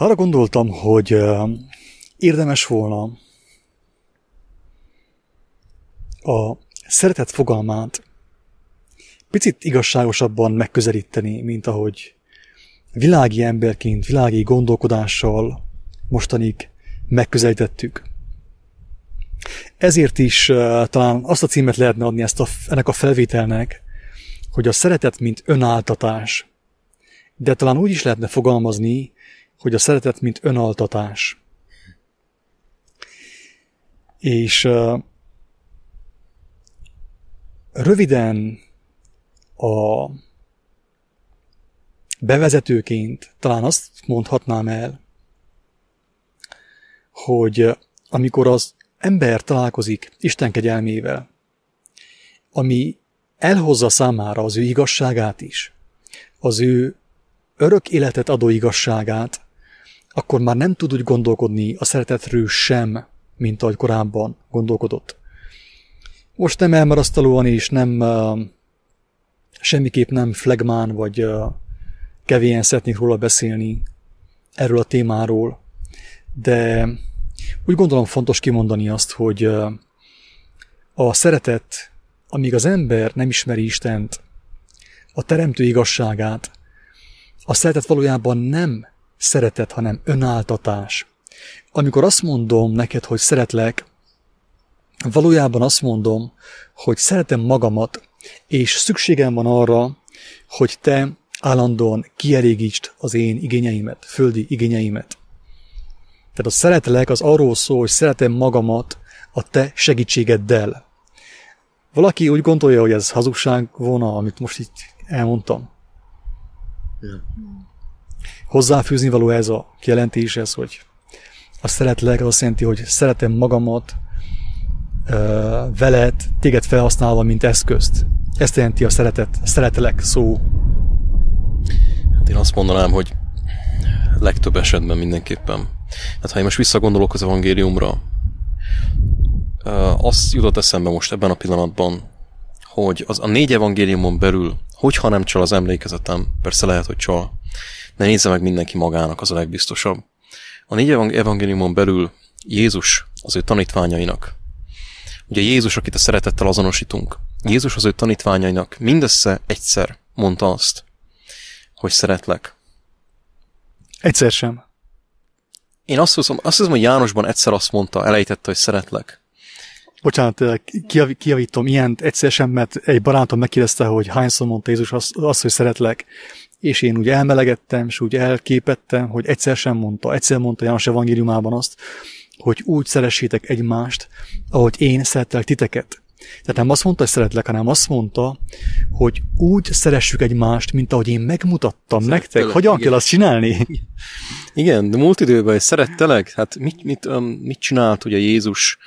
Arra gondoltam, hogy érdemes volna a szeretet fogalmát picit igazságosabban megközelíteni, mint ahogy világi emberként, világi gondolkodással mostanig megközelítettük. Ezért is uh, talán azt a címet lehetne adni ezt a, ennek a felvételnek, hogy a szeretet mint önáltatás. De talán úgy is lehetne fogalmazni, hogy a szeretet mint önaltatás. És uh, röviden a bevezetőként talán azt mondhatnám el, hogy amikor az ember találkozik Isten kegyelmével, ami elhozza számára az ő igazságát is, az ő örök életet adó igazságát, akkor már nem tud úgy gondolkodni a szeretetről sem, mint ahogy korábban gondolkodott. Most nem elmarasztalóan és nem semmiképp nem flagmán vagy uh, kevén szeretnék róla beszélni, erről a témáról, de úgy gondolom fontos kimondani azt, hogy a szeretet, amíg az ember nem ismeri Istent, a teremtő igazságát, a szeretet valójában nem szeretet, hanem önáltatás. Amikor azt mondom neked, hogy szeretlek, valójában azt mondom, hogy szeretem magamat, és szükségem van arra, hogy te állandóan kielégítsd az én igényeimet, földi igényeimet. Tehát a szeretlek az arról szól, hogy szeretem magamat a te segítségeddel. Valaki úgy gondolja, hogy ez hazugság volna, amit most itt elmondtam. Ja. Hozzáfűzni való ez a kijelentéshez, hogy a szeretlek az azt jelenti, hogy szeretem magamat, veled, téged felhasználva, mint eszközt. Ezt jelenti a szeretet, szeretelek szó. Hát én azt mondanám, hogy legtöbb esetben mindenképpen. Hát ha én most visszagondolok az evangéliumra, azt jutott eszembe most ebben a pillanatban, hogy az a négy evangéliumon belül, hogyha nem csal az emlékezetem, persze lehet, hogy csal, de nézze meg mindenki magának, az a legbiztosabb. A négy evangéliumon belül Jézus az ő tanítványainak Ugye Jézus, akit a szeretettel azonosítunk, Jézus az ő tanítványainak mindössze egyszer mondta azt, hogy szeretlek. Egyszer sem. Én azt hiszem, azt hiszem, hogy Jánosban egyszer azt mondta, elejtette, hogy szeretlek. Bocsánat, kiav, kiavítom ilyent egyszer sem, mert egy barátom megkérdezte, hogy hányszor mondta Jézus azt, azt, hogy szeretlek, és én úgy elmelegettem, és úgy elképettem, hogy egyszer sem mondta. Egyszer mondta János evangéliumában azt, hogy úgy szeressétek egymást, ahogy én szeretlek titeket. Tehát nem azt mondta, hogy szeretlek, hanem azt mondta, hogy úgy szeressük egymást, mint ahogy én megmutattam Szerettelek, nektek. Hogyan igen. kell azt csinálni? Igen, de múlt időben, hogy szerettelek, hát mit, mit, um, mit csinált ugye Jézus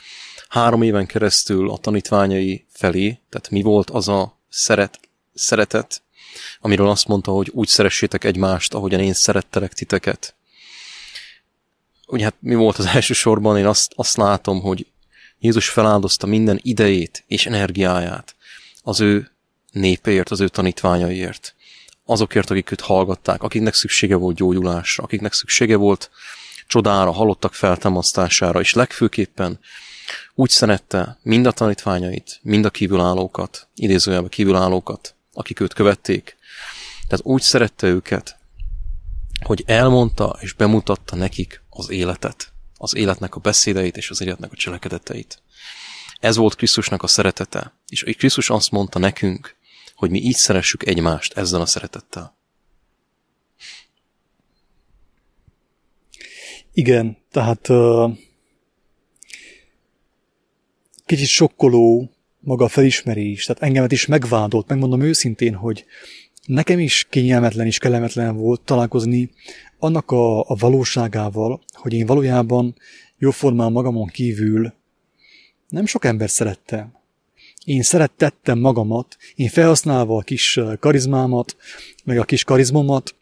három éven keresztül a tanítványai felé, tehát mi volt az a szeret, szeretet, amiről azt mondta, hogy úgy szeressétek egymást, ahogyan én szerettelek titeket ugye hát mi volt az első sorban, én azt, azt látom, hogy Jézus feláldozta minden idejét és energiáját az ő népéért, az ő tanítványaiért. Azokért, akik őt hallgatták, akiknek szüksége volt gyógyulásra, akiknek szüksége volt csodára, halottak feltámasztására, és legfőképpen úgy szerette mind a tanítványait, mind a kívülállókat, idézőjelben kívülállókat, akik őt követték. Tehát úgy szerette őket, hogy elmondta és bemutatta nekik az életet, az életnek a beszédeit és az életnek a cselekedeteit. Ez volt Krisztusnak a szeretete, és Krisztus azt mondta nekünk, hogy mi így szeressük egymást ezzel a szeretettel. Igen, tehát uh, kicsit sokkoló maga a felismerés, tehát engemet is megvádolt, megmondom őszintén, hogy nekem is kényelmetlen és kellemetlen volt találkozni annak a, a valóságával, hogy én valójában jóformán magamon kívül nem sok ember szerettem. Én szerettettem magamat, én felhasználva a kis karizmámat, meg a kis karizmomat,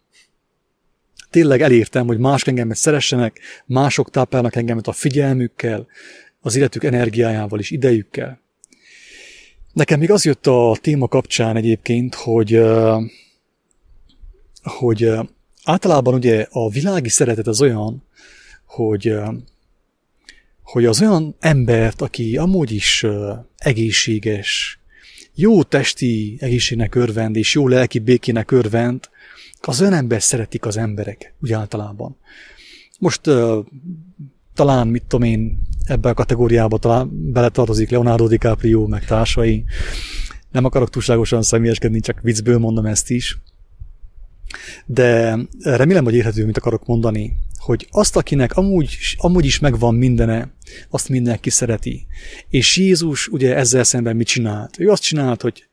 tényleg elértem, hogy mások engemet szeressenek, mások táplálnak engemet a figyelmükkel, az életük energiájával és idejükkel. Nekem még az jött a téma kapcsán egyébként, hogy, hogy általában ugye a világi szeretet az olyan, hogy, hogy az olyan embert, aki amúgy is egészséges, jó testi egészségnek örvend, és jó lelki békének örvend, az olyan ember szeretik az emberek, úgy általában. Most talán, mit tudom én, ebben a kategóriába talán beletartozik Leonardo DiCaprio, meg társai. Nem akarok túlságosan személyeskedni, csak viccből mondom ezt is. De remélem, hogy érhető, mit akarok mondani, hogy azt, akinek amúgy, amúgy is megvan mindene, azt mindenki szereti. És Jézus ugye ezzel szemben mit csinált? Ő azt csinált, hogy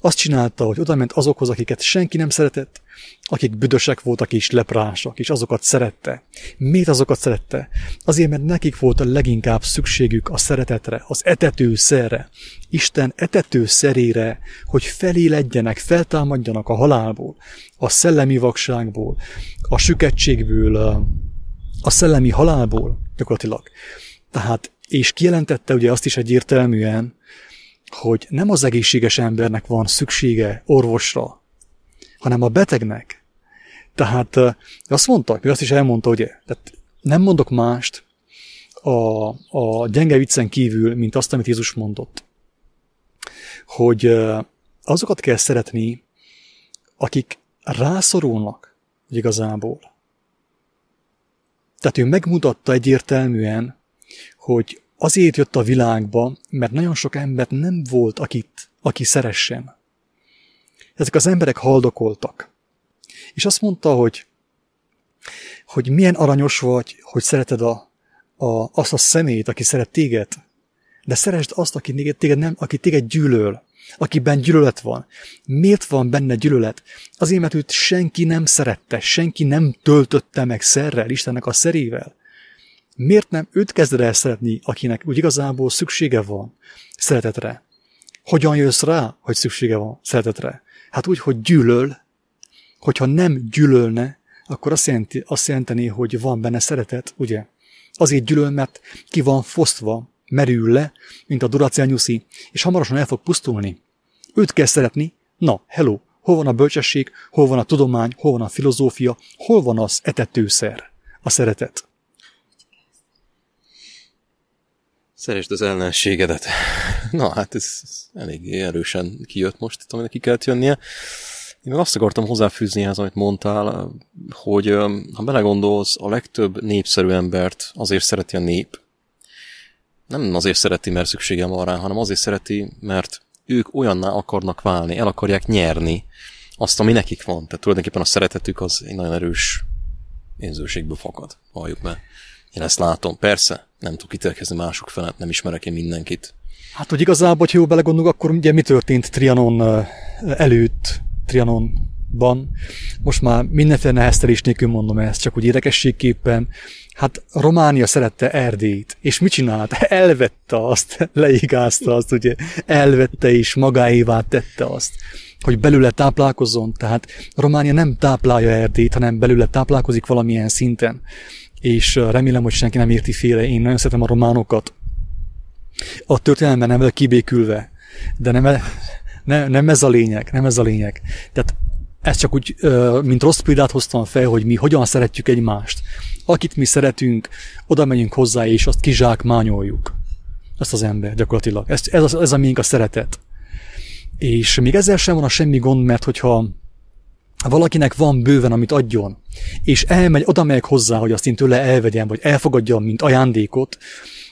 azt csinálta, hogy oda ment azokhoz, akiket senki nem szeretett, akik büdösek voltak és leprásak, és azokat szerette. Miért azokat szerette? Azért, mert nekik volt a leginkább szükségük a szeretetre, az etető szerre. Isten etető szerére, hogy feléledjenek, feltámadjanak a halálból, a szellemi vakságból, a süketségből, a szellemi halálból, gyakorlatilag. Tehát, és kijelentette ugye azt is egyértelműen, hogy nem az egészséges embernek van szüksége orvosra, hanem a betegnek. Tehát azt mondta, még azt is elmondta, hogy tehát nem mondok mást a, a gyenge viccen kívül, mint azt, amit Jézus mondott. Hogy azokat kell szeretni, akik rászorulnak igazából. Tehát ő megmutatta egyértelműen, hogy azért jött a világba, mert nagyon sok embert nem volt, akit, aki szeressen. Ezek az emberek haldokoltak. És azt mondta, hogy, hogy milyen aranyos vagy, hogy szereted a, a, azt a szemét, aki szeret téged, de szeresd azt, aki téged, nem, aki téged gyűlöl, akiben gyűlölet van. Miért van benne gyűlölet? Azért, mert őt senki nem szerette, senki nem töltötte meg szerrel, Istennek a szerével. Miért nem őt kezded el szeretni, akinek úgy igazából szüksége van szeretetre? Hogyan jössz rá, hogy szüksége van szeretetre? Hát úgy, hogy gyűlöl, hogyha nem gyűlölne, akkor azt, jelenti, azt jelenteni, hogy van benne szeretet, ugye? Azért gyűlöl, mert ki van fosztva, merül le, mint a Duracell és hamarosan el fog pusztulni. Őt kell szeretni, na, hello, hol van a bölcsesség, hol van a tudomány, hol van a filozófia, hol van az etetőszer, a szeretet. Szeresd az ellenségedet. Na, hát ez, ez elég erősen kijött most, itt, aminek ki kellett jönnie. Én meg azt akartam hozzáfűzni az, amit mondtál, hogy ha belegondolsz, a legtöbb népszerű embert azért szereti a nép. Nem azért szereti, mert szüksége van rá, hanem azért szereti, mert ők olyanná akarnak válni, el akarják nyerni azt, ami nekik van. Tehát tulajdonképpen a szeretetük az egy nagyon erős érzőségből fakad, halljuk be. Én ezt látom. Persze, nem tudok ítélkezni mások felett, nem ismerek én mindenkit. Hát, hogy igazából, hogy jó belegondolunk, akkor ugye mi történt Trianon előtt, Trianonban. Most már mindenféle neheztelés nélkül mondom ezt, csak úgy érdekességképpen. Hát Románia szerette Erdélyt, és mit csinált? Elvette azt, leigázta azt, ugye, elvette és magáévá tette azt, hogy belőle táplálkozzon. Tehát Románia nem táplálja Erdélyt, hanem belőle táplálkozik valamilyen szinten és remélem, hogy senki nem érti félre. Én nagyon szeretem a románokat. A történelemben nem kibékülve, de nem, e- ne, nem ez a lényeg, nem ez a lényeg. Tehát ezt csak úgy, mint rossz példát hoztam fel, hogy mi hogyan szeretjük egymást. Akit mi szeretünk, oda megyünk hozzá, és azt kizsákmányoljuk. Ezt az ember gyakorlatilag. Ez, ez, ez a miénk a szeretet. És még ezzel sem van a semmi gond, mert hogyha valakinek van bőven, amit adjon, és elmegy, oda megyek hozzá, hogy azt én tőle elvegyem, vagy elfogadjam, mint ajándékot,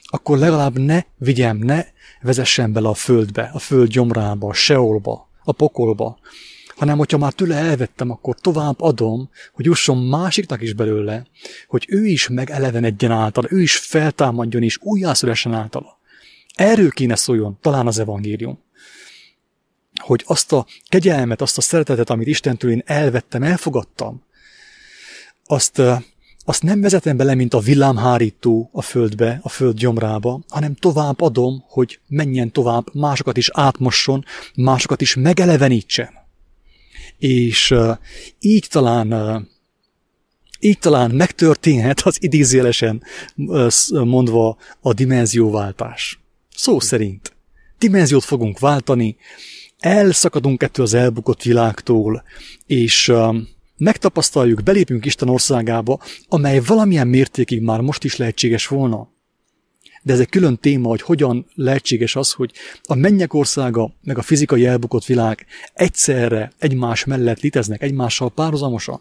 akkor legalább ne vigyem, ne vezessen bele a földbe, a föld gyomrába, a seolba, a pokolba, hanem hogyha már tőle elvettem, akkor tovább adom, hogy jusson másiknak is belőle, hogy ő is megelevenedjen által, ő is feltámadjon és újjászülesen általa. Erről kéne szóljon talán az evangélium hogy azt a kegyelmet, azt a szeretetet, amit Istentől én elvettem, elfogadtam, azt, azt nem vezetem bele, mint a villámhárító a földbe, a föld gyomrába, hanem tovább adom, hogy menjen tovább, másokat is átmosson, másokat is megelevenítsen. És így talán így talán megtörténhet az idézélesen mondva a dimenzióváltás. Szó szerint. Dimenziót fogunk váltani, elszakadunk ettől az elbukott világtól, és, megtapasztaljuk, belépünk Isten országába, amely valamilyen mértékig már most is lehetséges volna. De ez egy külön téma, hogy hogyan lehetséges az, hogy a mennyek országa, meg a fizikai elbukott világ egyszerre egymás mellett léteznek, egymással párhuzamosan.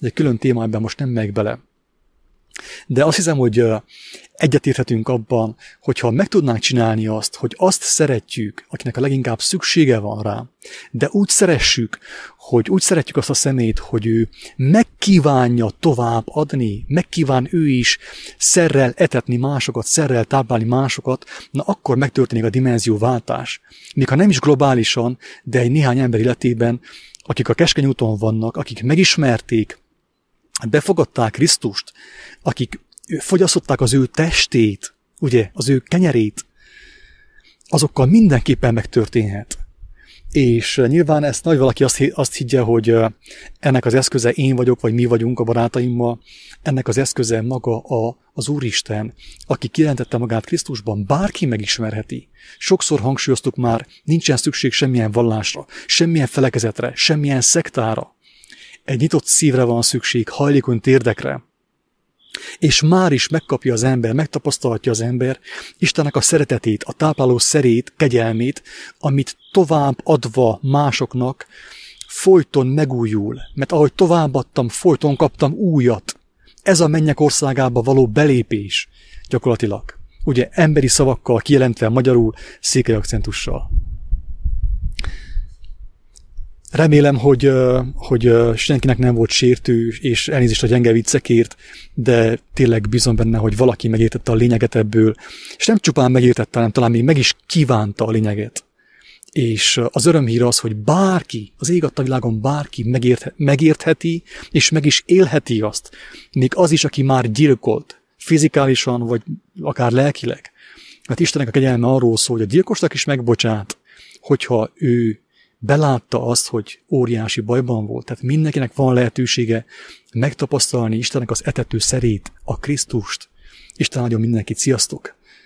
Ez egy külön téma, ebben most nem megy bele. De azt hiszem, hogy egyetérthetünk abban, hogyha meg tudnánk csinálni azt, hogy azt szeretjük, akinek a leginkább szüksége van rá, de úgy szeressük, hogy úgy szeretjük azt a szemét, hogy ő megkívánja tovább adni, megkíván ő is szerrel etetni másokat, szerrel táplálni másokat, na akkor megtörténik a dimenzióváltás. Még ha nem is globálisan, de egy néhány ember életében, akik a keskeny úton vannak, akik megismerték, befogadták Krisztust, akik fogyasztották az ő testét, ugye, az ő kenyerét, azokkal mindenképpen megtörténhet. És nyilván ezt nagy valaki azt, azt higgye, hogy ennek az eszköze én vagyok, vagy mi vagyunk a barátaimmal, ennek az eszköze maga a, az Úristen, aki kijelentette magát Krisztusban, bárki megismerheti. Sokszor hangsúlyoztuk már, nincsen szükség semmilyen vallásra, semmilyen felekezetre, semmilyen szektára. Egy nyitott szívre van szükség, hajlékony térdekre, és már is megkapja az ember, megtapasztalhatja az ember Istennek a szeretetét, a tápláló szerét, kegyelmét, amit tovább adva másoknak folyton megújul. Mert ahogy továbbadtam, folyton kaptam újat. Ez a mennyek országába való belépés gyakorlatilag. Ugye emberi szavakkal kijelentve magyarul, székely akcentussal. Remélem, hogy, hogy senkinek nem volt sértő, és elnézést a gyenge viccekért, de tényleg bízom benne, hogy valaki megértette a lényeget ebből, és nem csupán megértette, hanem talán még meg is kívánta a lényeget. És az örömhír az, hogy bárki, az ég a világon bárki megérthe, megértheti, és meg is élheti azt, még az is, aki már gyilkolt, fizikálisan, vagy akár lelkileg. Mert Istennek a kegyelme arról szól, hogy a gyilkosnak is megbocsát, hogyha ő belátta azt, hogy óriási bajban volt. Tehát mindenkinek van lehetősége megtapasztalni Istennek az etető szerét, a Krisztust. Isten áldjon mindenkit, sziasztok!